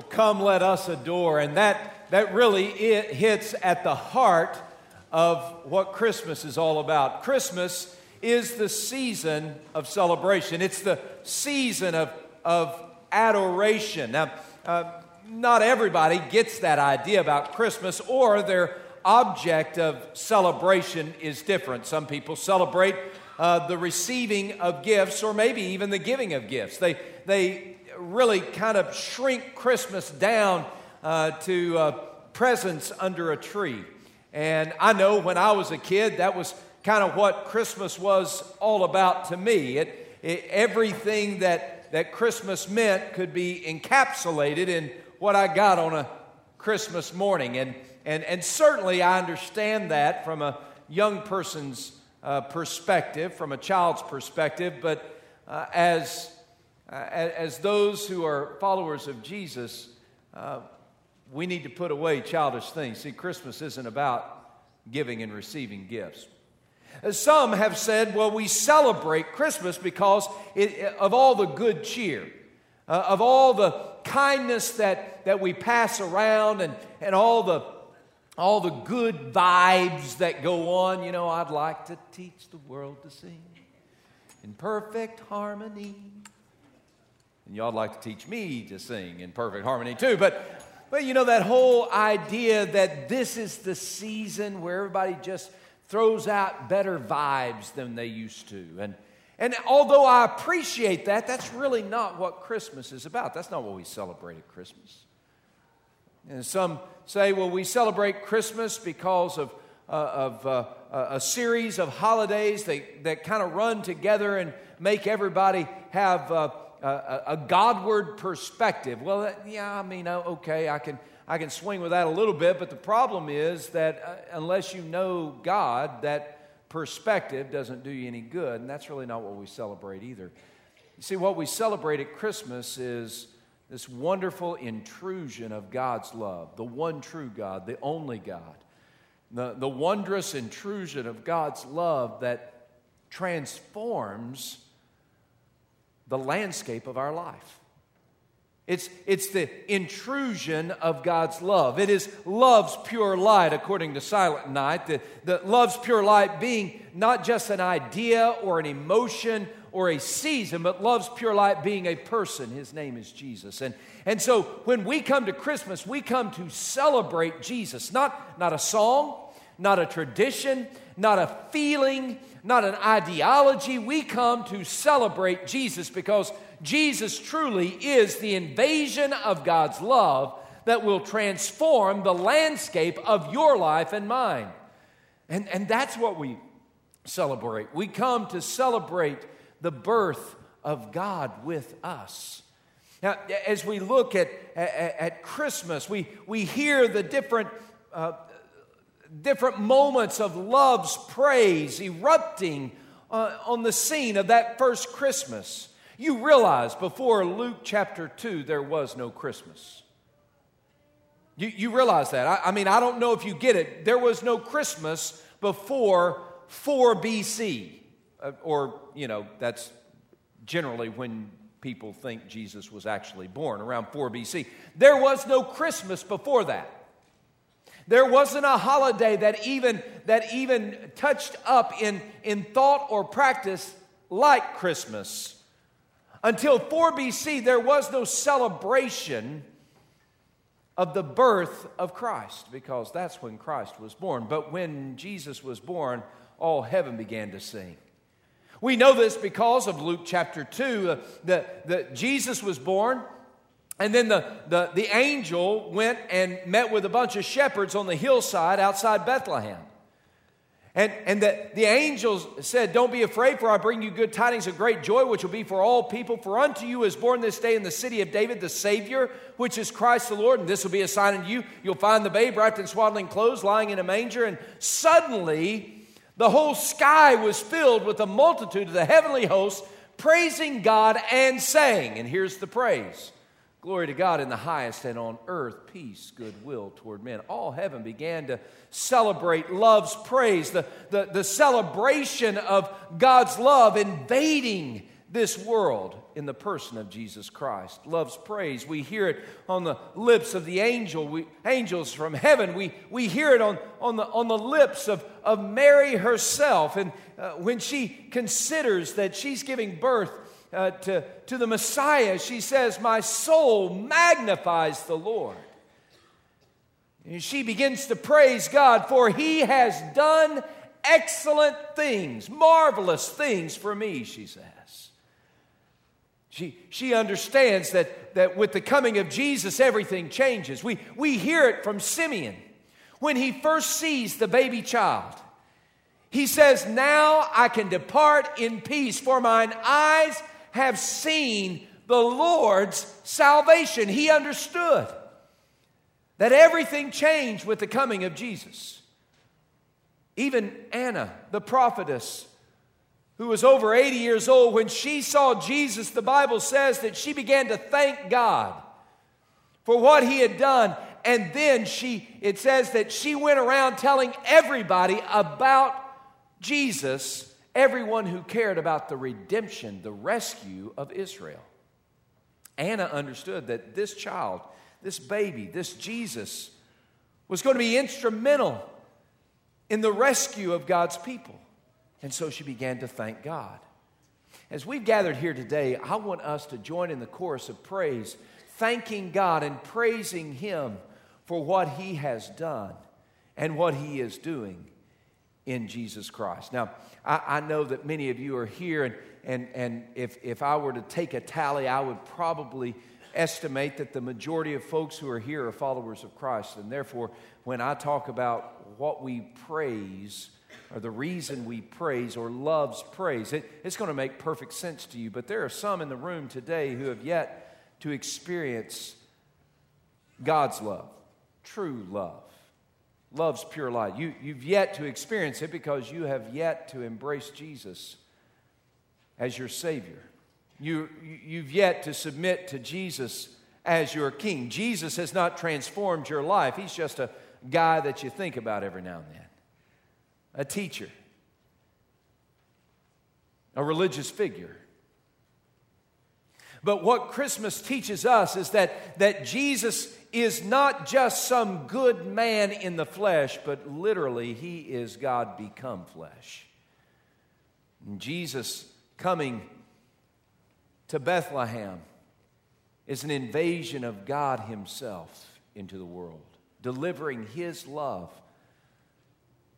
Oh, come let us adore. And that, that really it hits at the heart of what Christmas is all about. Christmas is the season of celebration, it's the season of, of adoration. Now, uh, not everybody gets that idea about Christmas, or their object of celebration is different. Some people celebrate uh, the receiving of gifts, or maybe even the giving of gifts. They, they really kind of shrink Christmas down uh, to uh, presents under a tree. And I know when I was a kid, that was kind of what Christmas was all about to me. It, it, everything that, that Christmas meant could be encapsulated in what I got on a Christmas morning. And, and, and certainly I understand that from a young person's uh, perspective, from a child's perspective, but uh, as as those who are followers of Jesus, uh, we need to put away childish things. See, Christmas isn't about giving and receiving gifts. Some have said, well, we celebrate Christmas because it, of all the good cheer, uh, of all the kindness that, that we pass around, and, and all, the, all the good vibes that go on. You know, I'd like to teach the world to sing in perfect harmony. And y'all'd like to teach me to sing in perfect harmony too. But, but you know, that whole idea that this is the season where everybody just throws out better vibes than they used to. And, and although I appreciate that, that's really not what Christmas is about. That's not what we celebrate at Christmas. And some say, well, we celebrate Christmas because of, uh, of uh, a series of holidays that, that kind of run together and make everybody have. Uh, a, a Godward perspective. Well, yeah, I mean, okay, I can, I can swing with that a little bit, but the problem is that uh, unless you know God, that perspective doesn't do you any good, and that's really not what we celebrate either. You see, what we celebrate at Christmas is this wonderful intrusion of God's love, the one true God, the only God, the, the wondrous intrusion of God's love that transforms the landscape of our life. It's, it's the intrusion of God's love. It is love's pure light, according to Silent Night. The, the love's pure light being not just an idea or an emotion or a season, but love's pure light being a person. His name is Jesus. And, and so when we come to Christmas, we come to celebrate Jesus, not, not a song, not a tradition, not a feeling, not an ideology. We come to celebrate Jesus because Jesus truly is the invasion of God's love that will transform the landscape of your life and mine. And, and that's what we celebrate. We come to celebrate the birth of God with us. Now, as we look at, at, at Christmas, we, we hear the different uh, different moments of love's praise erupting uh, on the scene of that first Christmas. You realize before Luke chapter 2, there was no Christmas. You, you realize that. I, I mean, I don't know if you get it. There was no Christmas before 4 BC. Uh, or, you know, that's generally when people think Jesus was actually born, around 4 BC. There was no Christmas before that. There wasn't a holiday that even, that even touched up in, in thought or practice like Christmas. Until 4 BC, there was no celebration of the birth of Christ because that's when Christ was born. But when Jesus was born, all heaven began to sing. We know this because of Luke chapter 2. Uh, that, that Jesus was born, and then the, the, the angel went and met with a bunch of shepherds on the hillside outside Bethlehem. And, and the, the angels said, Don't be afraid, for I bring you good tidings of great joy, which will be for all people. For unto you is born this day in the city of David the Savior, which is Christ the Lord. And this will be a sign unto you. You'll find the babe wrapped in swaddling clothes, lying in a manger. And suddenly, the whole sky was filled with a multitude of the heavenly hosts, praising God and saying, And here's the praise Glory to God in the highest, and on earth, peace, goodwill toward men. All heaven began to celebrate love's praise, the, the, the celebration of God's love invading this world in the person of Jesus Christ. Love's praise. We hear it on the lips of the angel, we, angels from heaven. We, we hear it on, on, the, on the lips of, of Mary herself. And uh, when she considers that she's giving birth uh, to, to the Messiah, she says, My soul magnifies the Lord. And she begins to praise God, for he has done excellent things, marvelous things for me, she says. She, she understands that, that with the coming of Jesus, everything changes. We, we hear it from Simeon when he first sees the baby child. He says, Now I can depart in peace, for mine eyes have seen the Lord's salvation. He understood that everything changed with the coming of Jesus. Even Anna, the prophetess, who was over 80 years old, when she saw Jesus, the Bible says that she began to thank God for what he had done. And then she, it says that she went around telling everybody about Jesus, everyone who cared about the redemption, the rescue of Israel. Anna understood that this child, this baby, this Jesus, was going to be instrumental in the rescue of God's people. And so she began to thank God. As we've gathered here today, I want us to join in the chorus of praise, thanking God and praising Him for what He has done and what He is doing in Jesus Christ. Now, I, I know that many of you are here, and, and, and if, if I were to take a tally, I would probably estimate that the majority of folks who are here are followers of Christ. And therefore, when I talk about what we praise, or the reason we praise or loves praise. It, it's going to make perfect sense to you, but there are some in the room today who have yet to experience God's love, true love. Love's pure light. You, you've yet to experience it because you have yet to embrace Jesus as your Savior. You, you've yet to submit to Jesus as your King. Jesus has not transformed your life, He's just a guy that you think about every now and then a teacher, a religious figure. But what Christmas teaches us is that, that Jesus is not just some good man in the flesh, but literally, he is God become flesh. And Jesus coming to Bethlehem is an invasion of God Himself into the world, delivering His love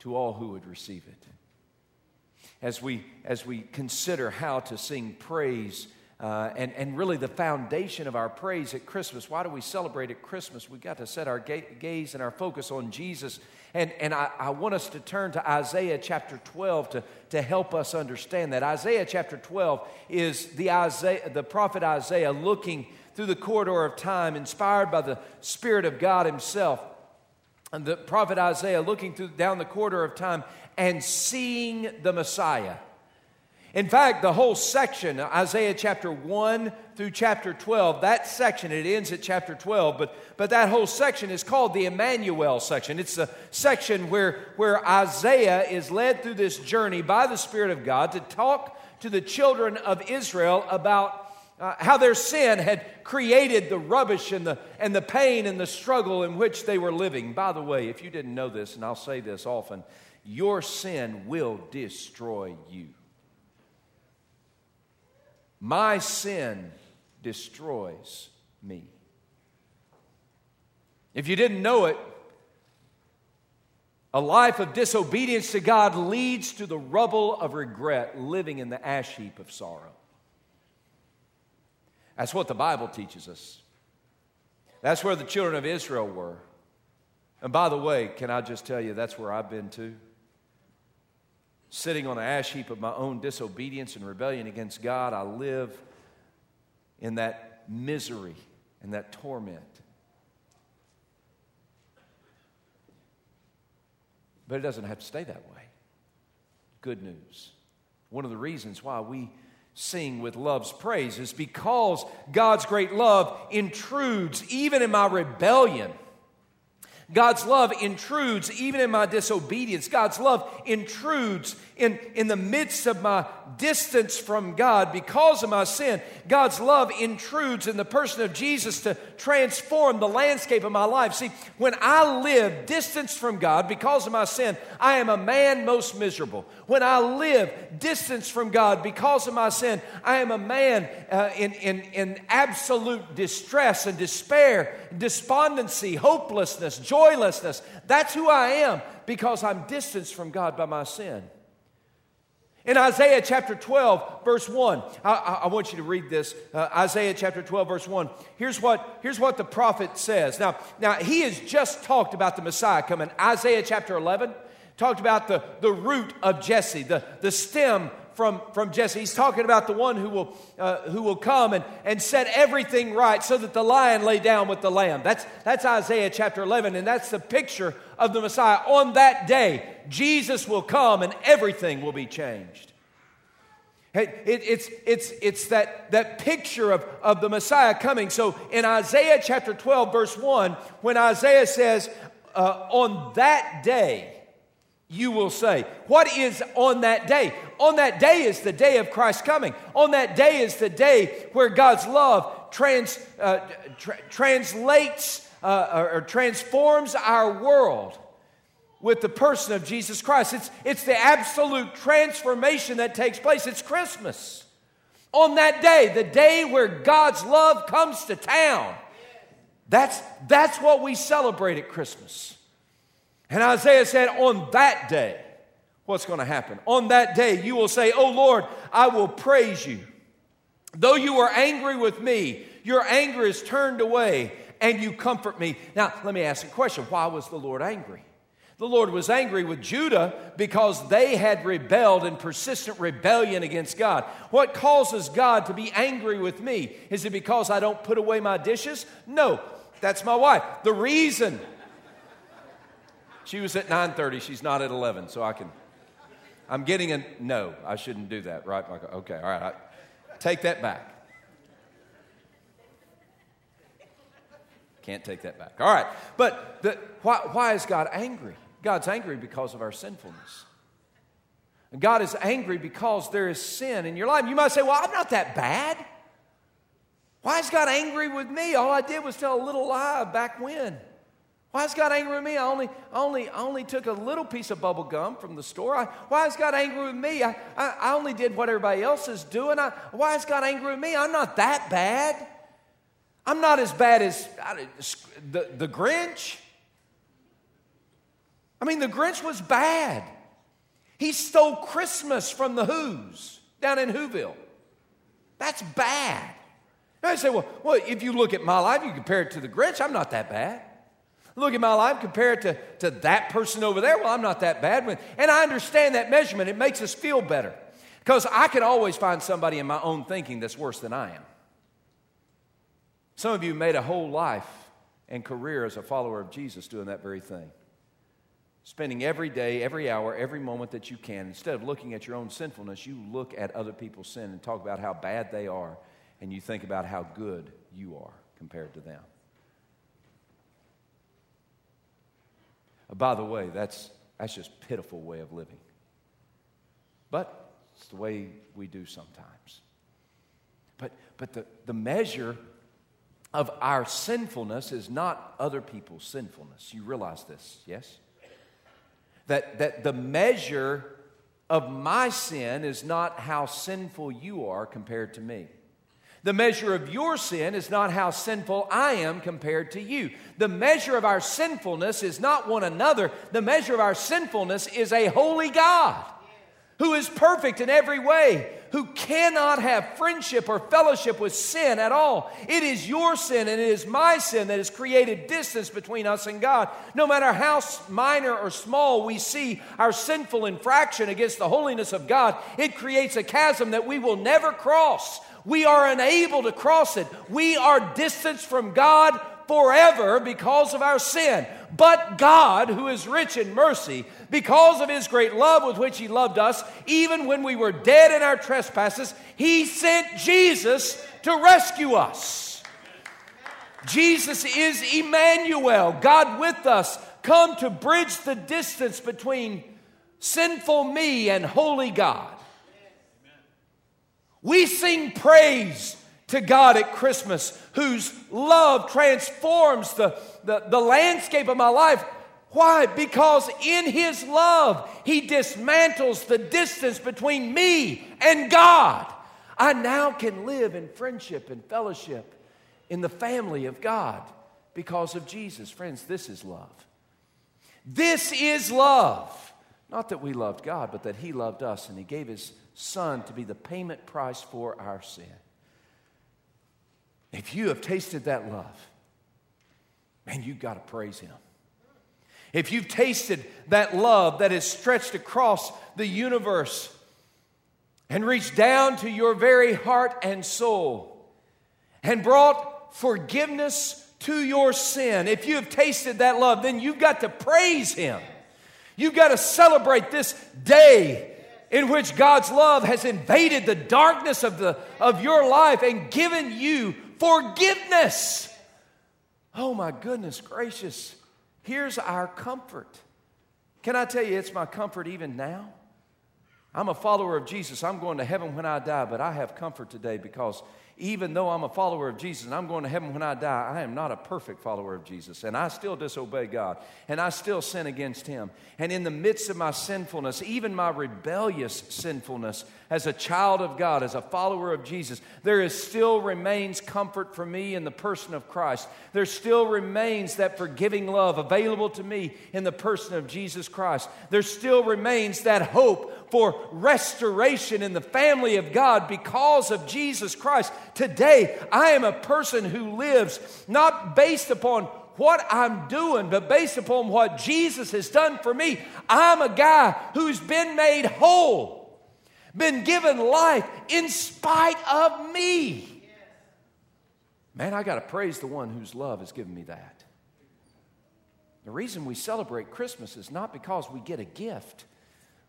to all who would receive it. As we, as we consider how to sing praise, uh, and, and really the foundation of our praise at Christmas, why do we celebrate at Christmas? We've got to set our ga- gaze and our focus on Jesus. And, and I, I want us to turn to Isaiah chapter 12 to, to help us understand that. Isaiah chapter 12 is the, Isaiah, the prophet Isaiah looking through the corridor of time, inspired by the Spirit of God Himself and the prophet Isaiah looking through, down the corridor of time and seeing the Messiah. In fact, the whole section, Isaiah chapter 1 through chapter 12, that section, it ends at chapter 12, but, but that whole section is called the Emmanuel section. It's a section where, where Isaiah is led through this journey by the Spirit of God to talk to the children of Israel about uh, how their sin had created the rubbish and the, and the pain and the struggle in which they were living. By the way, if you didn't know this, and I'll say this often, your sin will destroy you. My sin destroys me. If you didn't know it, a life of disobedience to God leads to the rubble of regret, living in the ash heap of sorrow. That's what the Bible teaches us. That's where the children of Israel were. And by the way, can I just tell you, that's where I've been too? Sitting on an ash heap of my own disobedience and rebellion against God, I live in that misery and that torment. But it doesn't have to stay that way. Good news. One of the reasons why we sing with love's praise is because God's great love intrudes even in my rebellion. God's love intrudes even in my disobedience. God's love intrudes in, in the midst of my distance from God because of my sin, God's love intrudes in the person of Jesus to transform the landscape of my life. See, when I live distanced from God because of my sin, I am a man most miserable. When I live distanced from God because of my sin, I am a man uh, in, in, in absolute distress and despair, despondency, hopelessness, joylessness. That's who I am because I'm distanced from God by my sin. In Isaiah chapter 12, verse 1, I, I want you to read this. Uh, Isaiah chapter 12, verse 1. Here's what, here's what the prophet says. Now, now, he has just talked about the Messiah coming. Isaiah chapter 11 talked about the, the root of Jesse, the, the stem from, from Jesse. He's talking about the one who will, uh, who will come and, and set everything right so that the lion lay down with the lamb. That's, that's Isaiah chapter 11, and that's the picture of the Messiah. On that day, Jesus will come and everything will be changed. It, it, it's, it's, it's that, that picture of, of the Messiah coming. So in Isaiah chapter 12, verse 1, when Isaiah says, uh, On that day, you will say. What is on that day? On that day is the day of Christ's coming. On that day is the day where God's love trans, uh, tra- translates uh, or transforms our world with the person of Jesus Christ. It's, it's the absolute transformation that takes place. It's Christmas. On that day, the day where God's love comes to town. That's, that's what we celebrate at Christmas. And Isaiah said, On that day, what's going to happen? On that day, you will say, Oh Lord, I will praise you. Though you are angry with me, your anger is turned away and you comfort me. Now, let me ask a question why was the Lord angry? The Lord was angry with Judah because they had rebelled in persistent rebellion against God. What causes God to be angry with me? Is it because I don't put away my dishes? No, that's my wife. The reason she was at 9:30. She's not at 11, so I can. I'm getting a no. I shouldn't do that, right? Okay, all right. I, take that back. Can't take that back. All right, but the, why, why is God angry? God's angry because of our sinfulness. And God is angry because there is sin in your life. You might say, Well, I'm not that bad. Why is God angry with me? All I did was tell a little lie back when. Why is God angry with me? I only, I only, I only took a little piece of bubble gum from the store. I, why is God angry with me? I, I, I only did what everybody else is doing. I, why is God angry with me? I'm not that bad. I'm not as bad as the, the Grinch. I mean, the Grinch was bad. He stole Christmas from the Who's down in Whoville. That's bad. And I say, well, well, if you look at my life, you compare it to the Grinch, I'm not that bad. Look at my life, compare it to, to that person over there. Well, I'm not that bad. And I understand that measurement. It makes us feel better. Because I can always find somebody in my own thinking that's worse than I am. Some of you made a whole life and career as a follower of Jesus doing that very thing. Spending every day, every hour, every moment that you can, instead of looking at your own sinfulness, you look at other people's sin and talk about how bad they are, and you think about how good you are compared to them. By the way, that's, that's just pitiful way of living. But it's the way we do sometimes. But, but the, the measure of our sinfulness is not other people's sinfulness. You realize this, yes? That, that the measure of my sin is not how sinful you are compared to me. The measure of your sin is not how sinful I am compared to you. The measure of our sinfulness is not one another. The measure of our sinfulness is a holy God who is perfect in every way, who cannot have friendship or fellowship with sin at all. It is your sin and it is my sin that has created distance between us and God. No matter how minor or small we see our sinful infraction against the holiness of God, it creates a chasm that we will never cross we are unable to cross it. We are distanced from God forever because of our sin. But God, who is rich in mercy, because of his great love with which he loved us, even when we were dead in our trespasses, he sent Jesus to rescue us. Jesus is Emmanuel, God with us, come to bridge the distance between sinful me and holy God. We sing praise to God at Christmas, whose love transforms the, the, the, landscape of my life. Why? Because in His love, He dismantles the distance between me and God. I now can live in friendship and fellowship in the family of God because of Jesus. Friends, this is love. This is love. Not that we loved God, but that He loved us and He gave His Son to be the payment price for our sin. If you have tasted that love, man, you've got to praise Him. If you've tasted that love that is stretched across the universe and reached down to your very heart and soul and brought forgiveness to your sin, if you have tasted that love, then you've got to praise Him. You've got to celebrate this day in which God's love has invaded the darkness of, the, of your life and given you forgiveness. Oh, my goodness gracious. Here's our comfort. Can I tell you, it's my comfort even now? I'm a follower of Jesus. I'm going to heaven when I die, but I have comfort today because even though I'm a follower of Jesus and I'm going to heaven when I die, I am not a perfect follower of Jesus. And I still disobey God. And I still sin against Him. And in the midst of my sinfulness, even my rebellious sinfulness, as a child of God, as a follower of Jesus, there is still remains comfort for me in the person of Christ. There still remains that forgiving love available to me in the person of Jesus Christ. There still remains that hope for restoration in the family of God because of Jesus Christ. Today, I am a person who lives not based upon what I'm doing, but based upon what Jesus has done for me. I'm a guy who's been made whole been given life in spite of me. Man, I got to praise the one whose love has given me that. The reason we celebrate Christmas is not because we get a gift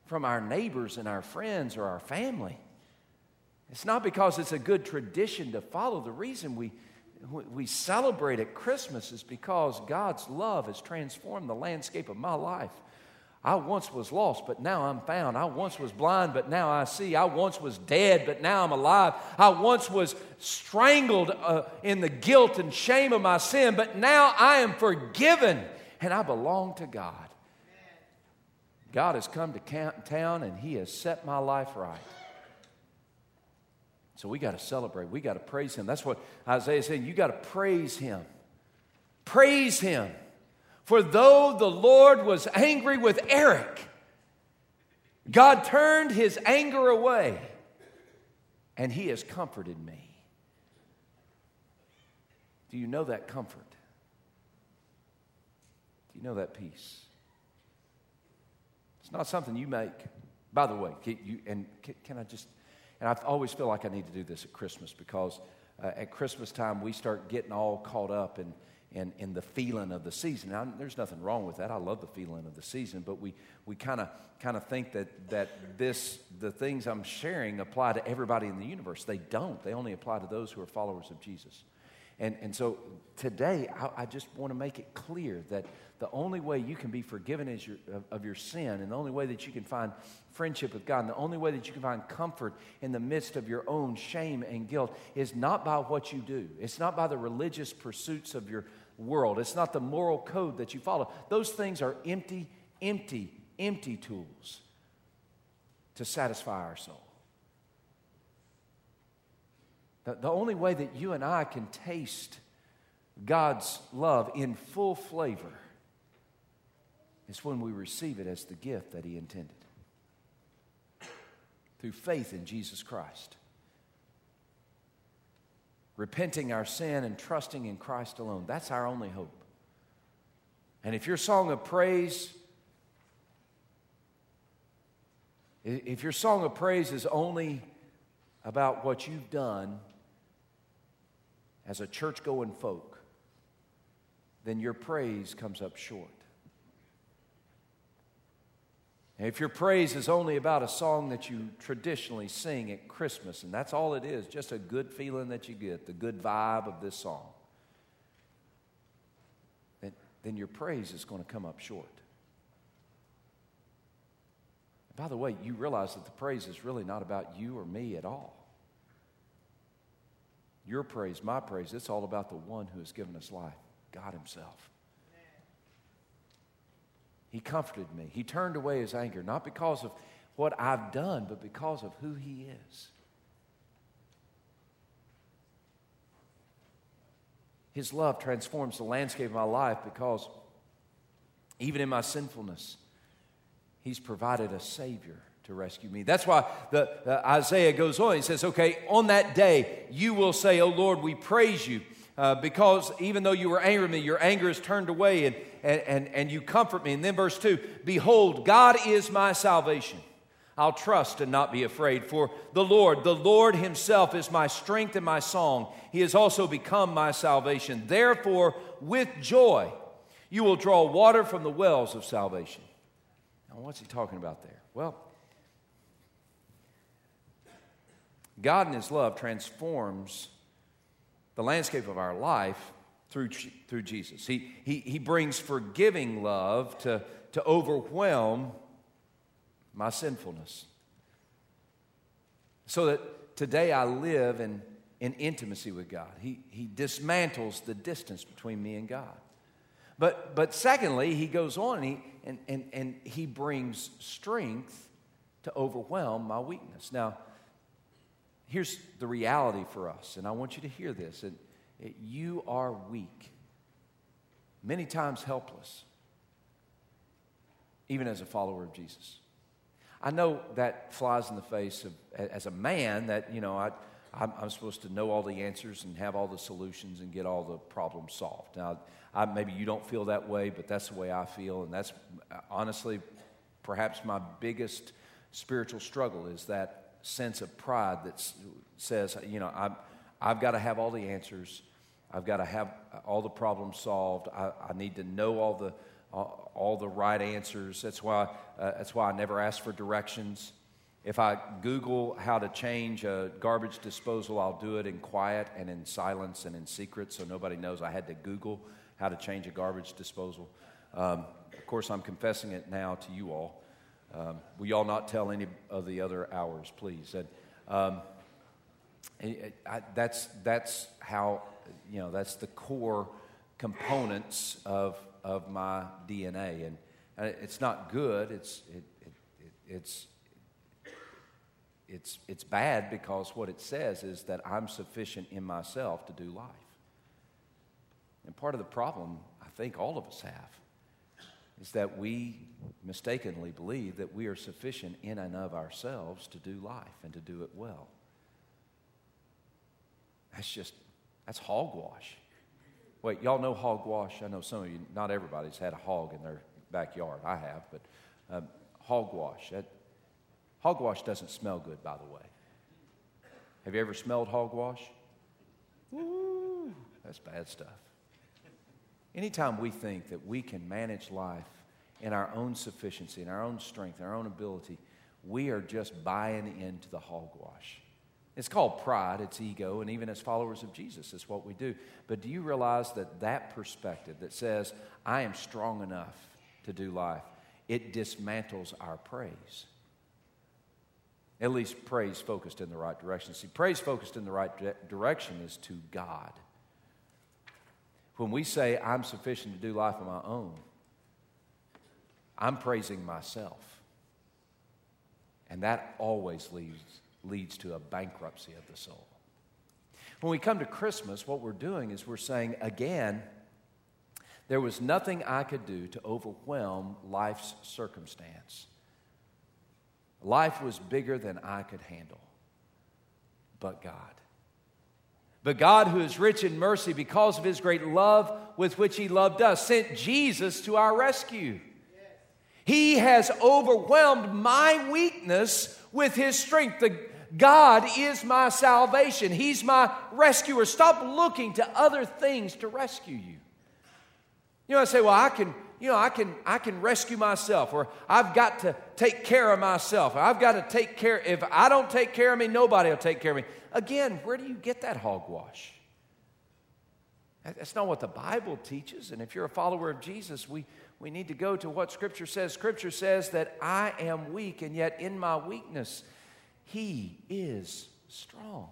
from our neighbors and our friends or our family. It's not because it's a good tradition to follow. The reason we, we celebrate at Christmas is because God's love has transformed the landscape of my life. I once was lost, but now I'm found. I once was blind, but now I see. I once was dead, but now I'm alive. I once was strangled uh, in the guilt and shame of my sin, but now I am forgiven and I belong to God. God has come to town and He has set my life right. So we got to celebrate. We got to praise Him. That's what Isaiah said. You got to praise Him. Praise Him. For though the Lord was angry with Eric, God turned his anger away, and he has comforted me. Do you know that comfort? Do you know that peace? Not something you make. By the way, can you, and can, can I just, and I always feel like I need to do this at Christmas because uh, at Christmas time we start getting all caught up in and, and the feeling of the season. Now, there's nothing wrong with that. I love the feeling of the season, but we, we kind of kind of think that, that this, the things I'm sharing apply to everybody in the universe. They don't. They only apply to those who are followers of Jesus. And, and so today, I, I just want to make it clear that the only way you can be forgiven is your, of, of your sin, and the only way that you can find friendship with God, and the only way that you can find comfort in the midst of your own shame and guilt is not by what you do. It's not by the religious pursuits of your world. It's not the moral code that you follow. Those things are empty, empty, empty tools to satisfy our soul. The, the only way that you and I can taste God's love in full flavor is when we receive it as the gift that He intended through faith in Jesus Christ repenting our sin and trusting in Christ alone. That's our only hope. And if your song of praise, if your song of praise is only about what you've done as a church going folk, then your praise comes up short. if your praise is only about a song that you traditionally sing at Christmas, and that's all it is, just a good feeling that you get, the good vibe of this song, then, then your praise is going to come up short. By the way, you realize that the praise is really not about you or me at all. Your praise, my praise, it's all about the one who has given us life, God Himself. He comforted me. He turned away His anger, not because of what I've done, but because of who He is. His love transforms the landscape of my life because even in my sinfulness, He's provided a Savior to rescue me. That's why the, the Isaiah goes on. He says, Okay, on that day, you will say, Oh Lord, we praise you. Uh, because even though you were angry with me, your anger is turned away and, and, and, and you comfort me. And then verse 2 Behold, God is my salvation. I'll trust and not be afraid. For the Lord, the Lord Himself is my strength and my song. He has also become my salvation. Therefore, with joy, you will draw water from the wells of salvation. Now, what's He talking about there? Well, God in His love transforms the landscape of our life through, through Jesus. He, he, he brings forgiving love to, to overwhelm my sinfulness. So that today I live in, in intimacy with God. He, he dismantles the distance between me and God. But, but secondly, he goes on and he, and, and, and he brings strength to overwhelm my weakness. Now, here's the reality for us, and I want you to hear this. And you are weak, many times helpless, even as a follower of Jesus. I know that flies in the face of, as a man, that, you know, I, I'm, I'm, supposed to know all the answers and have all the solutions and get all the problems solved. Now, I, maybe you don't feel that way, but that's the way I feel. And that's honestly perhaps my biggest spiritual struggle is that sense of pride that says, you know, i I've got to have all the answers. I've got to have all the problems solved. I, I need to know all the all, all the right answers. That's why, uh, that's why I never ask for directions. If I Google how to change a garbage disposal, I'll do it in quiet and in silence and in secret so nobody knows I had to Google how to change a garbage disposal. Um, of course, I'm confessing it now to you all. Um, will y'all not tell any of the other hours, please? And, um, I, that's, that's how, you know, that's the core components of of my DNA. And it's not good, it's, it, it, it, it's, it's, it's bad because what it says is that I'm sufficient in myself to do life. And part of the problem, I think all of us have, is that we mistakenly believe that we are sufficient in and of ourselves to do life and to do it well. That's just, that's hogwash. Wait, y'all know hogwash? I know some of you, not everybody's had a hog in their backyard. I have, but um, hogwash. That, hogwash doesn't smell good, by the way. Have you ever smelled hogwash? Woo, that's bad stuff. Anytime we think that we can manage life in our own sufficiency, in our own strength, in our own ability, we are just buying into the hogwash. It's called pride, it's ego, and even as followers of Jesus, it's what we do. But do you realize that that perspective that says, I am strong enough to do life, it dismantles our praise? At least praise focused in the right direction. See, praise focused in the right direction is to God. When we say, I'm sufficient to do life on my own, I'm praising myself. And that always leads leads to a bankruptcy of the soul. When we come to Christmas, what we're doing is we're saying, again, there was nothing I could do to overwhelm life's circumstance. Life was bigger than I could handle, but God. But God, who is rich in mercy because of his great love with which he loved us, sent Jesus to our rescue. He has overwhelmed my weakness with his strength. The, God is my salvation. He's my rescuer. Stop looking to other things to rescue you. You know, I say, well, I can, you know, I can, I can rescue myself, or I've got to take care of myself. I've got to take care. If I don't take care of me, nobody will take care of me. Again, where do you get that hogwash? That's not what the Bible teaches. And if you're a follower of Jesus, we, we need to go to what Scripture says. Scripture says that I am weak, and yet in my weakness, He is strong.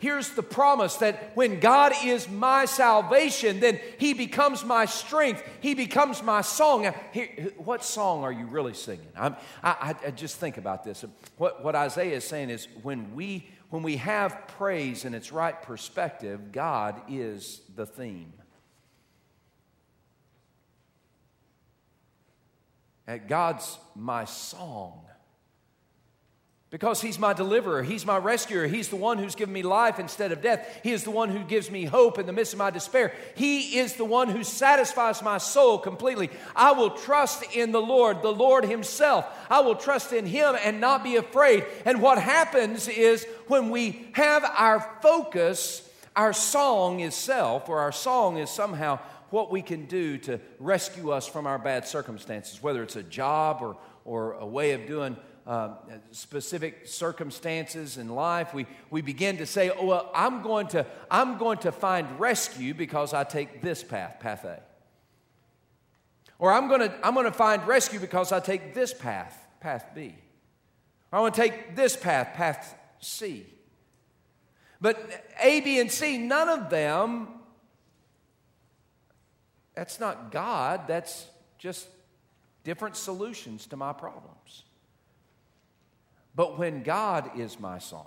Here's the promise that when God is my salvation, then He becomes my strength. He becomes my song. Here, what song are you really singing? I, I, I just think about this. What, what Isaiah is saying is when we, when we have praise in its right perspective, God is the theme. God's my song. Because he's my deliverer, he's my rescuer, he's the one who's given me life instead of death. He is the one who gives me hope in the midst of my despair. He is the one who satisfies my soul completely. I will trust in the Lord, the Lord himself. I will trust in him and not be afraid. And what happens is when we have our focus, our song is self, or our song is somehow what we can do to rescue us from our bad circumstances, whether it's a job or, or a way of doing uh, specific circumstances in life, we, we begin to say, oh, well, I'm going to, I'm going to find rescue because I take this path, path A. Or I'm going to, I'm going to find rescue because I take this path, path B. Or I want to take this path, path C. But A, B, and C, none of them, that's not God, that's just different solutions to my problems. But when God is my song,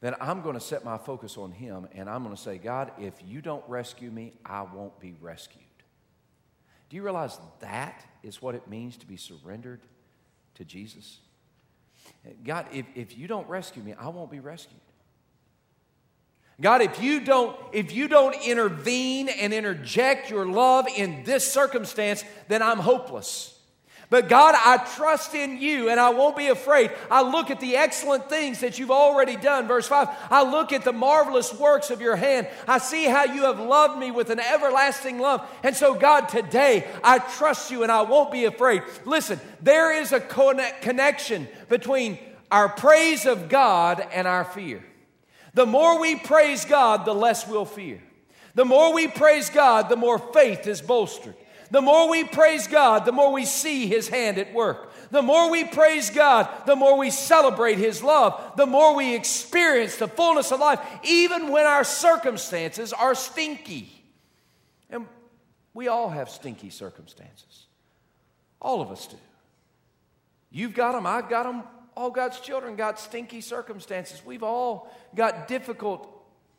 then I'm going to set my focus on Him and I'm going to say, God, if you don't rescue me, I won't be rescued. Do you realize that is what it means to be surrendered to Jesus? God, if, if you don't rescue me, I won't be rescued. God, if you don't if you don't intervene and interject your love in this circumstance, then I'm hopeless. But God, I trust in you and I won't be afraid. I look at the excellent things that you've already done. Verse 5 I look at the marvelous works of your hand. I see how you have loved me with an everlasting love. And so, God, today I trust you and I won't be afraid. Listen, there is a connection between our praise of God and our fear. The more we praise God, the less we'll fear. The more we praise God, the more faith is bolstered. The more we praise God, the more we see His hand at work. The more we praise God, the more we celebrate His love, the more we experience the fullness of life, even when our circumstances are stinky. And we all have stinky circumstances. All of us do. You've got them, I've got them. All God's children got stinky circumstances. We've all got difficult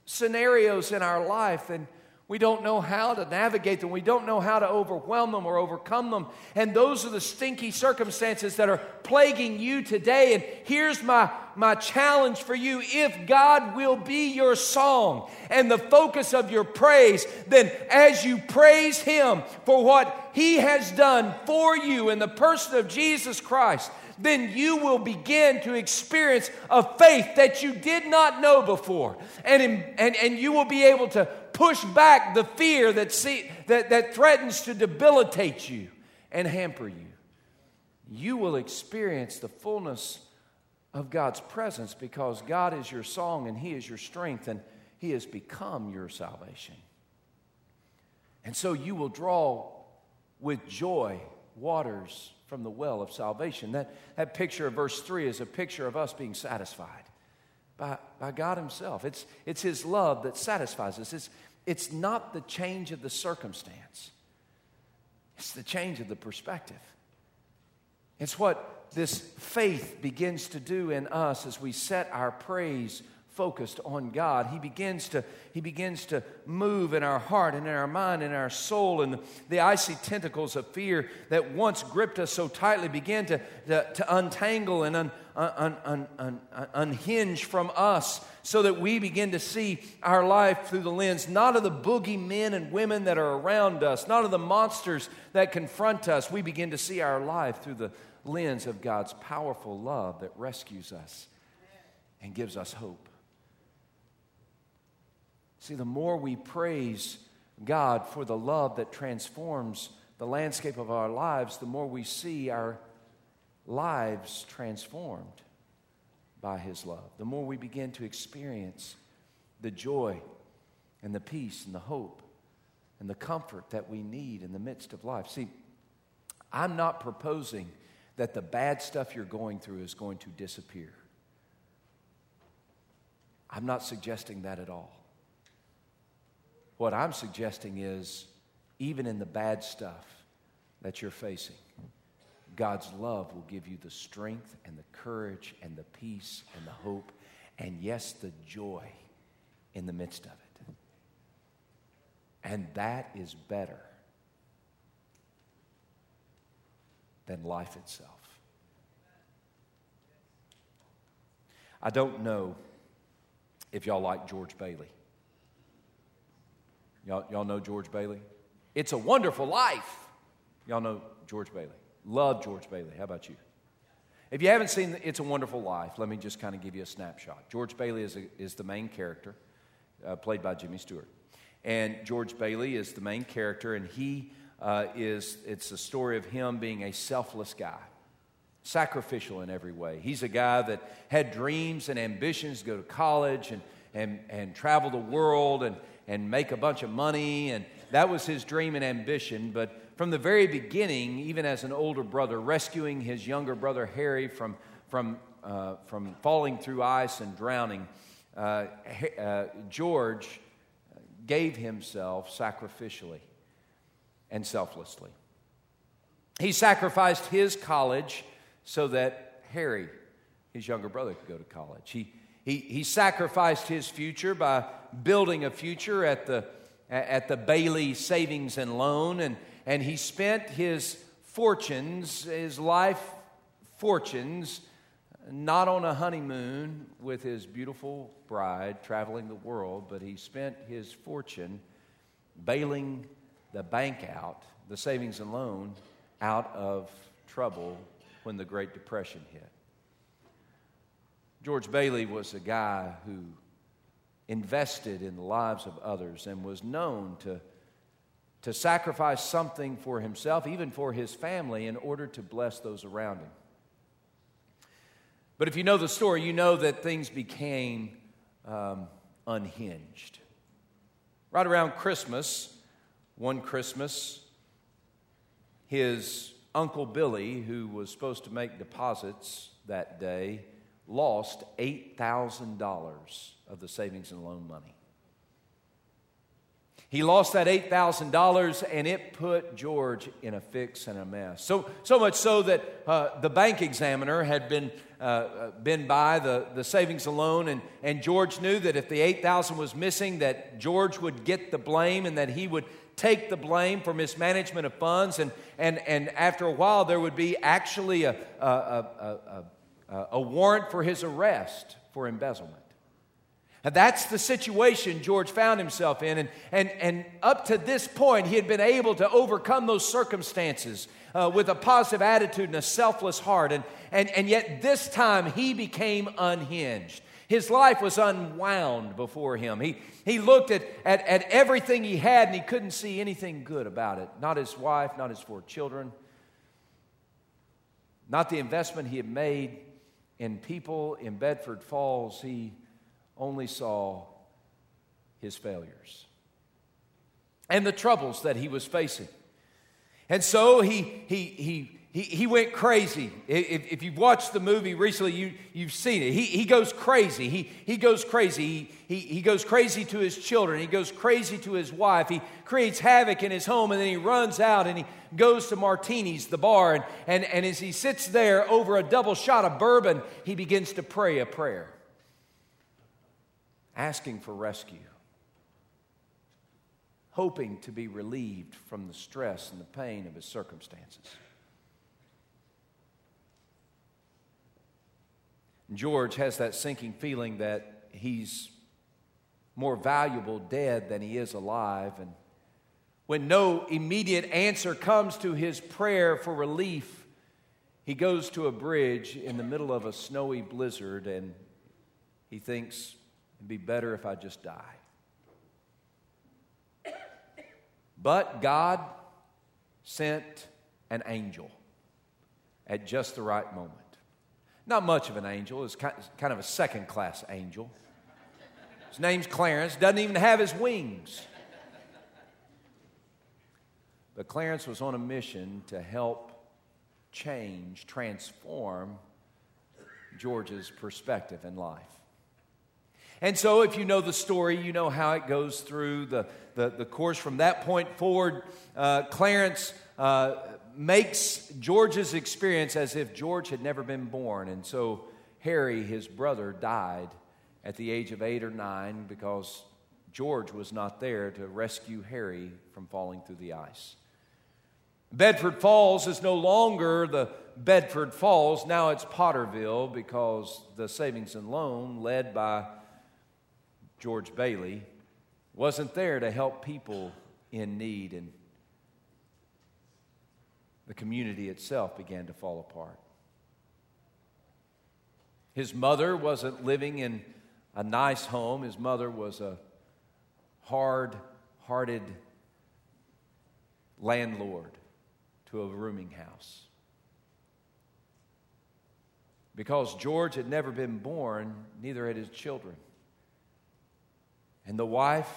scenarios in our life. And we don't know how to navigate them. We don't know how to overwhelm them or overcome them. And those are the stinky circumstances that are plaguing you today. And here's my, my challenge for you if God will be your song and the focus of your praise, then as you praise Him for what He has done for you in the person of Jesus Christ, then you will begin to experience a faith that you did not know before. And, in, and, and you will be able to push back the fear that, see, that, that threatens to debilitate you and hamper you. You will experience the fullness of God's presence because God is your song and He is your strength and He has become your salvation. And so you will draw with joy waters from the well of salvation. That, that picture of verse 3 is a picture of us being satisfied by, by God Himself. It's, it's His love that satisfies us. It's, it's not the change of the circumstance, it's the change of the perspective. It's what this faith begins to do in us as we set our praise focused on God. He begins to, he begins to move in our heart and in our mind and our soul, and the icy tentacles of fear that once gripped us so tightly begin to, to, to untangle and un, un, un, un, unhinge from us so that we begin to see our life through the lens not of the boogie men and women that are around us, not of the monsters that confront us. We begin to see our life through the lens of God's powerful love that rescues us and gives us hope. See, the more we praise God for the love that transforms the landscape of our lives, the more we see our lives transformed by His love. The more we begin to experience the joy and the peace and the hope and the comfort that we need in the midst of life. See, I'm not proposing that the bad stuff you're going through is going to disappear. I'm not suggesting that at all. What I'm suggesting is, even in the bad stuff that you're facing, God's love will give you the strength and the courage and the peace and the hope and, yes, the joy in the midst of it. And that is better than life itself. I don't know if y'all like George Bailey. Y'all, y'all know George Bailey? It's a wonderful life. Y'all know George Bailey. Love George Bailey. How about you? If you haven't seen It's a Wonderful Life, let me just kind of give you a snapshot. George Bailey is, a, is the main character, uh, played by Jimmy Stewart. And George Bailey is the main character, and he uh, is, it's a story of him being a selfless guy, sacrificial in every way. He's a guy that had dreams and ambitions to go to college and, and, and travel the world and, and make a bunch of money, and that was his dream and ambition. But from the very beginning, even as an older brother, rescuing his younger brother Harry from, from, uh, from falling through ice and drowning, uh, uh, George gave himself sacrificially and selflessly. He sacrificed his college so that Harry, his younger brother, could go to college. He, he, he sacrificed his future by building a future at the, at the Bailey Savings and Loan and, and he spent his fortunes, his life fortunes, not on a honeymoon with his beautiful bride traveling the world, but he spent his fortune bailing the bank out, the savings and loan, out of trouble when the Great Depression hit. George Bailey was a guy who invested in the lives of others and was known to to sacrifice something for himself, even for his family, in order to bless those around him. But if you know the story, you know that things became um, unhinged. Right around Christmas, one Christmas, his Uncle Billy, who was supposed to make deposits that day, lost $8,000 of the savings and loan money. He lost that $8,000 and it put George in a fix and a mess. So, so much so that uh, the bank examiner had been, uh, uh been by the, the savings and loan, and, and George knew that if the 8000 was missing, that George would get the blame and that he would take the blame for mismanagement of funds. And, and, and after a while, there would be actually a, a, a, a, a warrant for his arrest for embezzlement. And that's the situation George found himself in. And, and, and up to this point, he had been able to overcome those circumstances uh, with a positive attitude and a selfless heart. And, and, and yet, this time, he became unhinged. His life was unwound before him. He, he looked at, at, at everything he had and he couldn't see anything good about it. Not his wife, not his four children, not the investment he had made in people in Bedford Falls. He only saw his failures and the troubles that he was facing. And so he, he, he, he, he went crazy. If, if you've watched the movie recently, you, you've seen it. He, he goes crazy. He, he goes crazy. He, he, he goes crazy to his children. He goes crazy to his wife. He creates havoc in his home, and then he runs out and he goes to Martini's, the bar. And, and, and as he sits there over a double shot of bourbon, he begins to pray a prayer asking for rescue, hoping to be relieved from the stress and the pain of his circumstances. George has that sinking feeling that he's more valuable dead than he is alive. And when no immediate answer comes to his prayer for relief, he goes to a bridge in the middle of a snowy blizzard and he thinks, It'd be better if I just die. But God sent an angel at just the right moment. Not much of an angel, it's kind of a second class angel. His name's Clarence, doesn't even have his wings. But Clarence was on a mission to help change, transform George's perspective in life. And so, if you know the story, you know how it goes through the, the, the course. From that point forward, uh, Clarence uh, makes George's experience as if George had never been born. And so, Harry, his brother, died at the age of eight or nine because George was not there to rescue Harry from falling through the ice. Bedford Falls is no longer the Bedford Falls, now it's Potterville because the savings and loan, led by George Bailey, wasn't there to help people in need, and the community itself began to fall apart. His mother wasn't living in a nice home, his mother was a hard hearted landlord to a rooming house. Because George had never been born, neither had his children. And the wife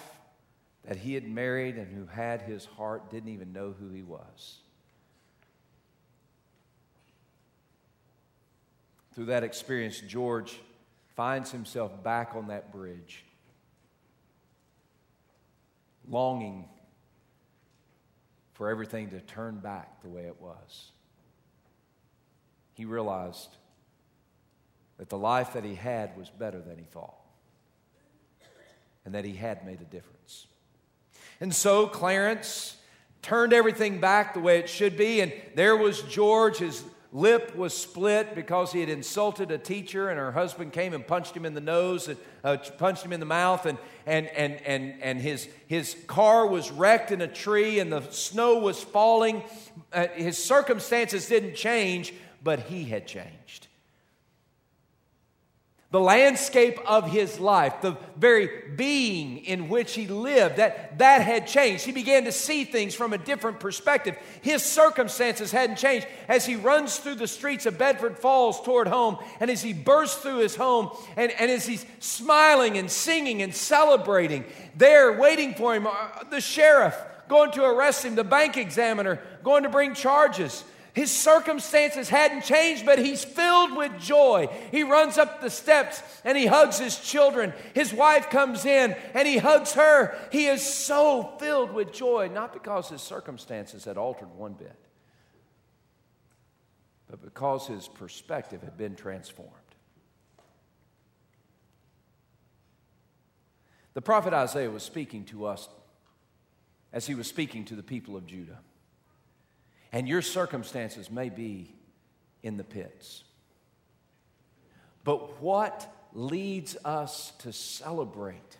that he had married and who had his heart didn't even know who he was. Through that experience, George finds himself back on that bridge, longing for everything to turn back the way it was. He realized that the life that he had was better than he thought and that he had made a difference. And so Clarence turned everything back the way it should be, and there was George, his lip was split because he had insulted a teacher, and her husband came and punched him in the nose, and uh, punched him in the mouth, and, and, and, and, and his, his car was wrecked in a tree, and the snow was falling. Uh, his circumstances didn't change, but he had changed the landscape of his life, the very being in which he lived, that, that had changed. He began to see things from a different perspective. His circumstances hadn't changed. As he runs through the streets of Bedford Falls toward home, and as he bursts through his home, and, and as he's smiling and singing and celebrating, there waiting for him, uh, the sheriff going to arrest him, the bank examiner going to bring charges. His circumstances hadn't changed, but he's filled with joy. He runs up the steps and he hugs his children. His wife comes in and he hugs her. He is so filled with joy, not because his circumstances had altered one bit, but because his perspective had been transformed. The prophet Isaiah was speaking to us as he was speaking to the people of Judah. And your circumstances may be in the pits. But what leads us to celebrate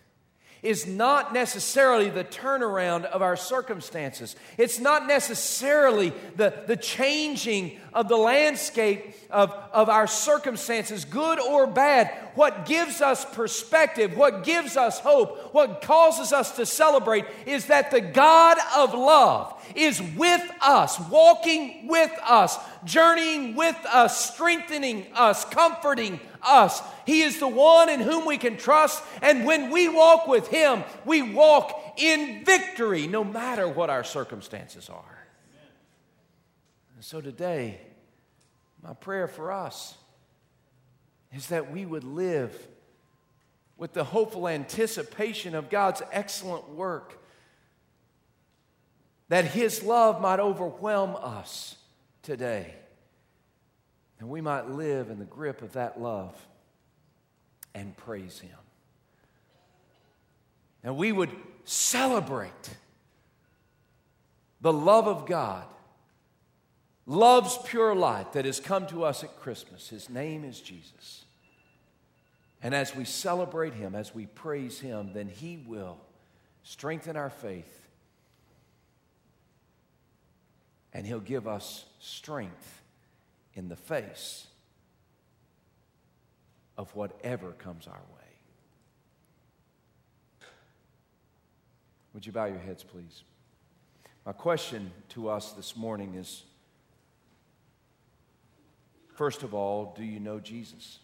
is not necessarily the turnaround of our circumstances. It's not necessarily the, the changing of the landscape of, of our circumstances, good or bad. What gives us perspective, what gives us hope, what causes us to celebrate is that the God of love is with us, walking with us, journeying with us, strengthening us, comforting us. He is the one in whom we can trust. And when we walk with Him, we walk in victory no matter what our circumstances are. And so today, my prayer for us is that we would live with the hopeful anticipation of God's excellent work, that His love might overwhelm us today. And we might live in the grip of that love and praise Him. And we would celebrate the love of God, love's pure light that has come to us at Christmas. His name is Jesus. And as we celebrate Him, as we praise Him, then He will strengthen our faith and He'll give us strength in the face of whatever comes our way. Would you bow your heads, please? My question to us this morning is first of all, do you know Jesus?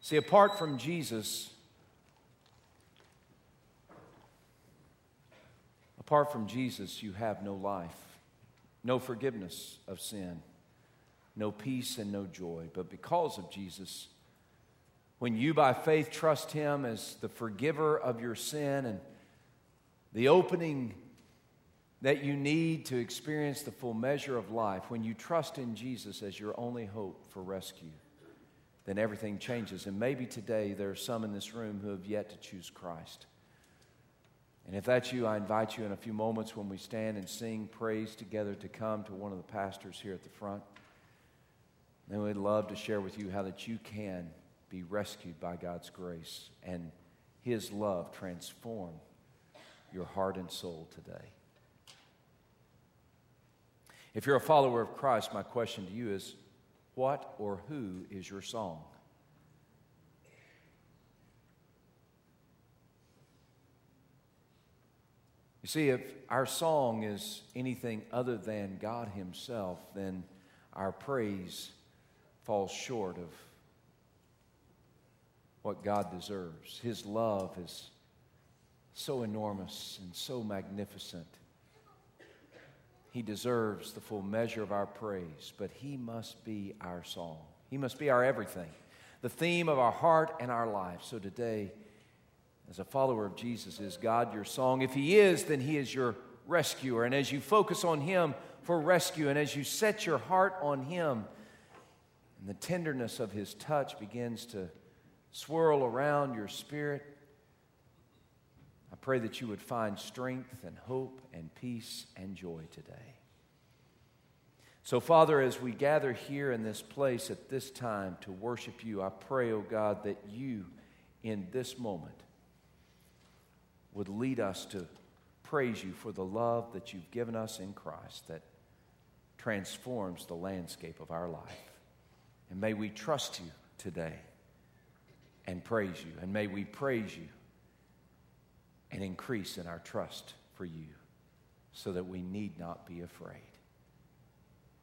See, apart from Jesus, apart from Jesus, you have no life, no forgiveness of sin no peace, and no joy. But because of Jesus, when you by faith trust Him as the forgiver of your sin and the opening that you need to experience the full measure of life, when you trust in Jesus as your only hope for rescue, then everything changes. And maybe today there are some in this room who have yet to choose Christ. And if that's you, I invite you in a few moments when we stand and sing praise together to come to one of the pastors here at the front. And we'd love to share with you how that you can be rescued by God's grace and His love transform your heart and soul today. If you're a follower of Christ, my question to you is what or who is your song? You see, if our song is anything other than God Himself, then our praise falls short of what God deserves. His love is so enormous and so magnificent. He deserves the full measure of our praise, but He must be our song. He must be our everything, the theme of our heart and our life. So today, as a follower of Jesus, is God your song? If He is, then He is your rescuer. And as you focus on Him for rescue, and as you set your heart on Him, and the tenderness of His touch begins to swirl around your spirit, I pray that you would find strength and hope and peace and joy today. So, Father, as we gather here in this place at this time to worship you, I pray, O oh God, that you in this moment would lead us to praise you for the love that you've given us in Christ that transforms the landscape of our life. And may we trust you today and praise you. And may we praise you and increase in our trust for you so that we need not be afraid.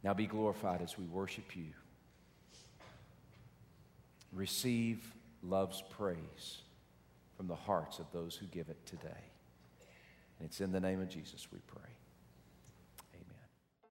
Now be glorified as we worship you. Receive love's praise from the hearts of those who give it today. And it's in the name of Jesus we pray.